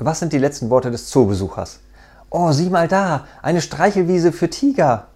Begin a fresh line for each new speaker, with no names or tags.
Was sind die letzten Worte des Zoobesuchers? Oh, sieh mal da, eine Streichelwiese für Tiger.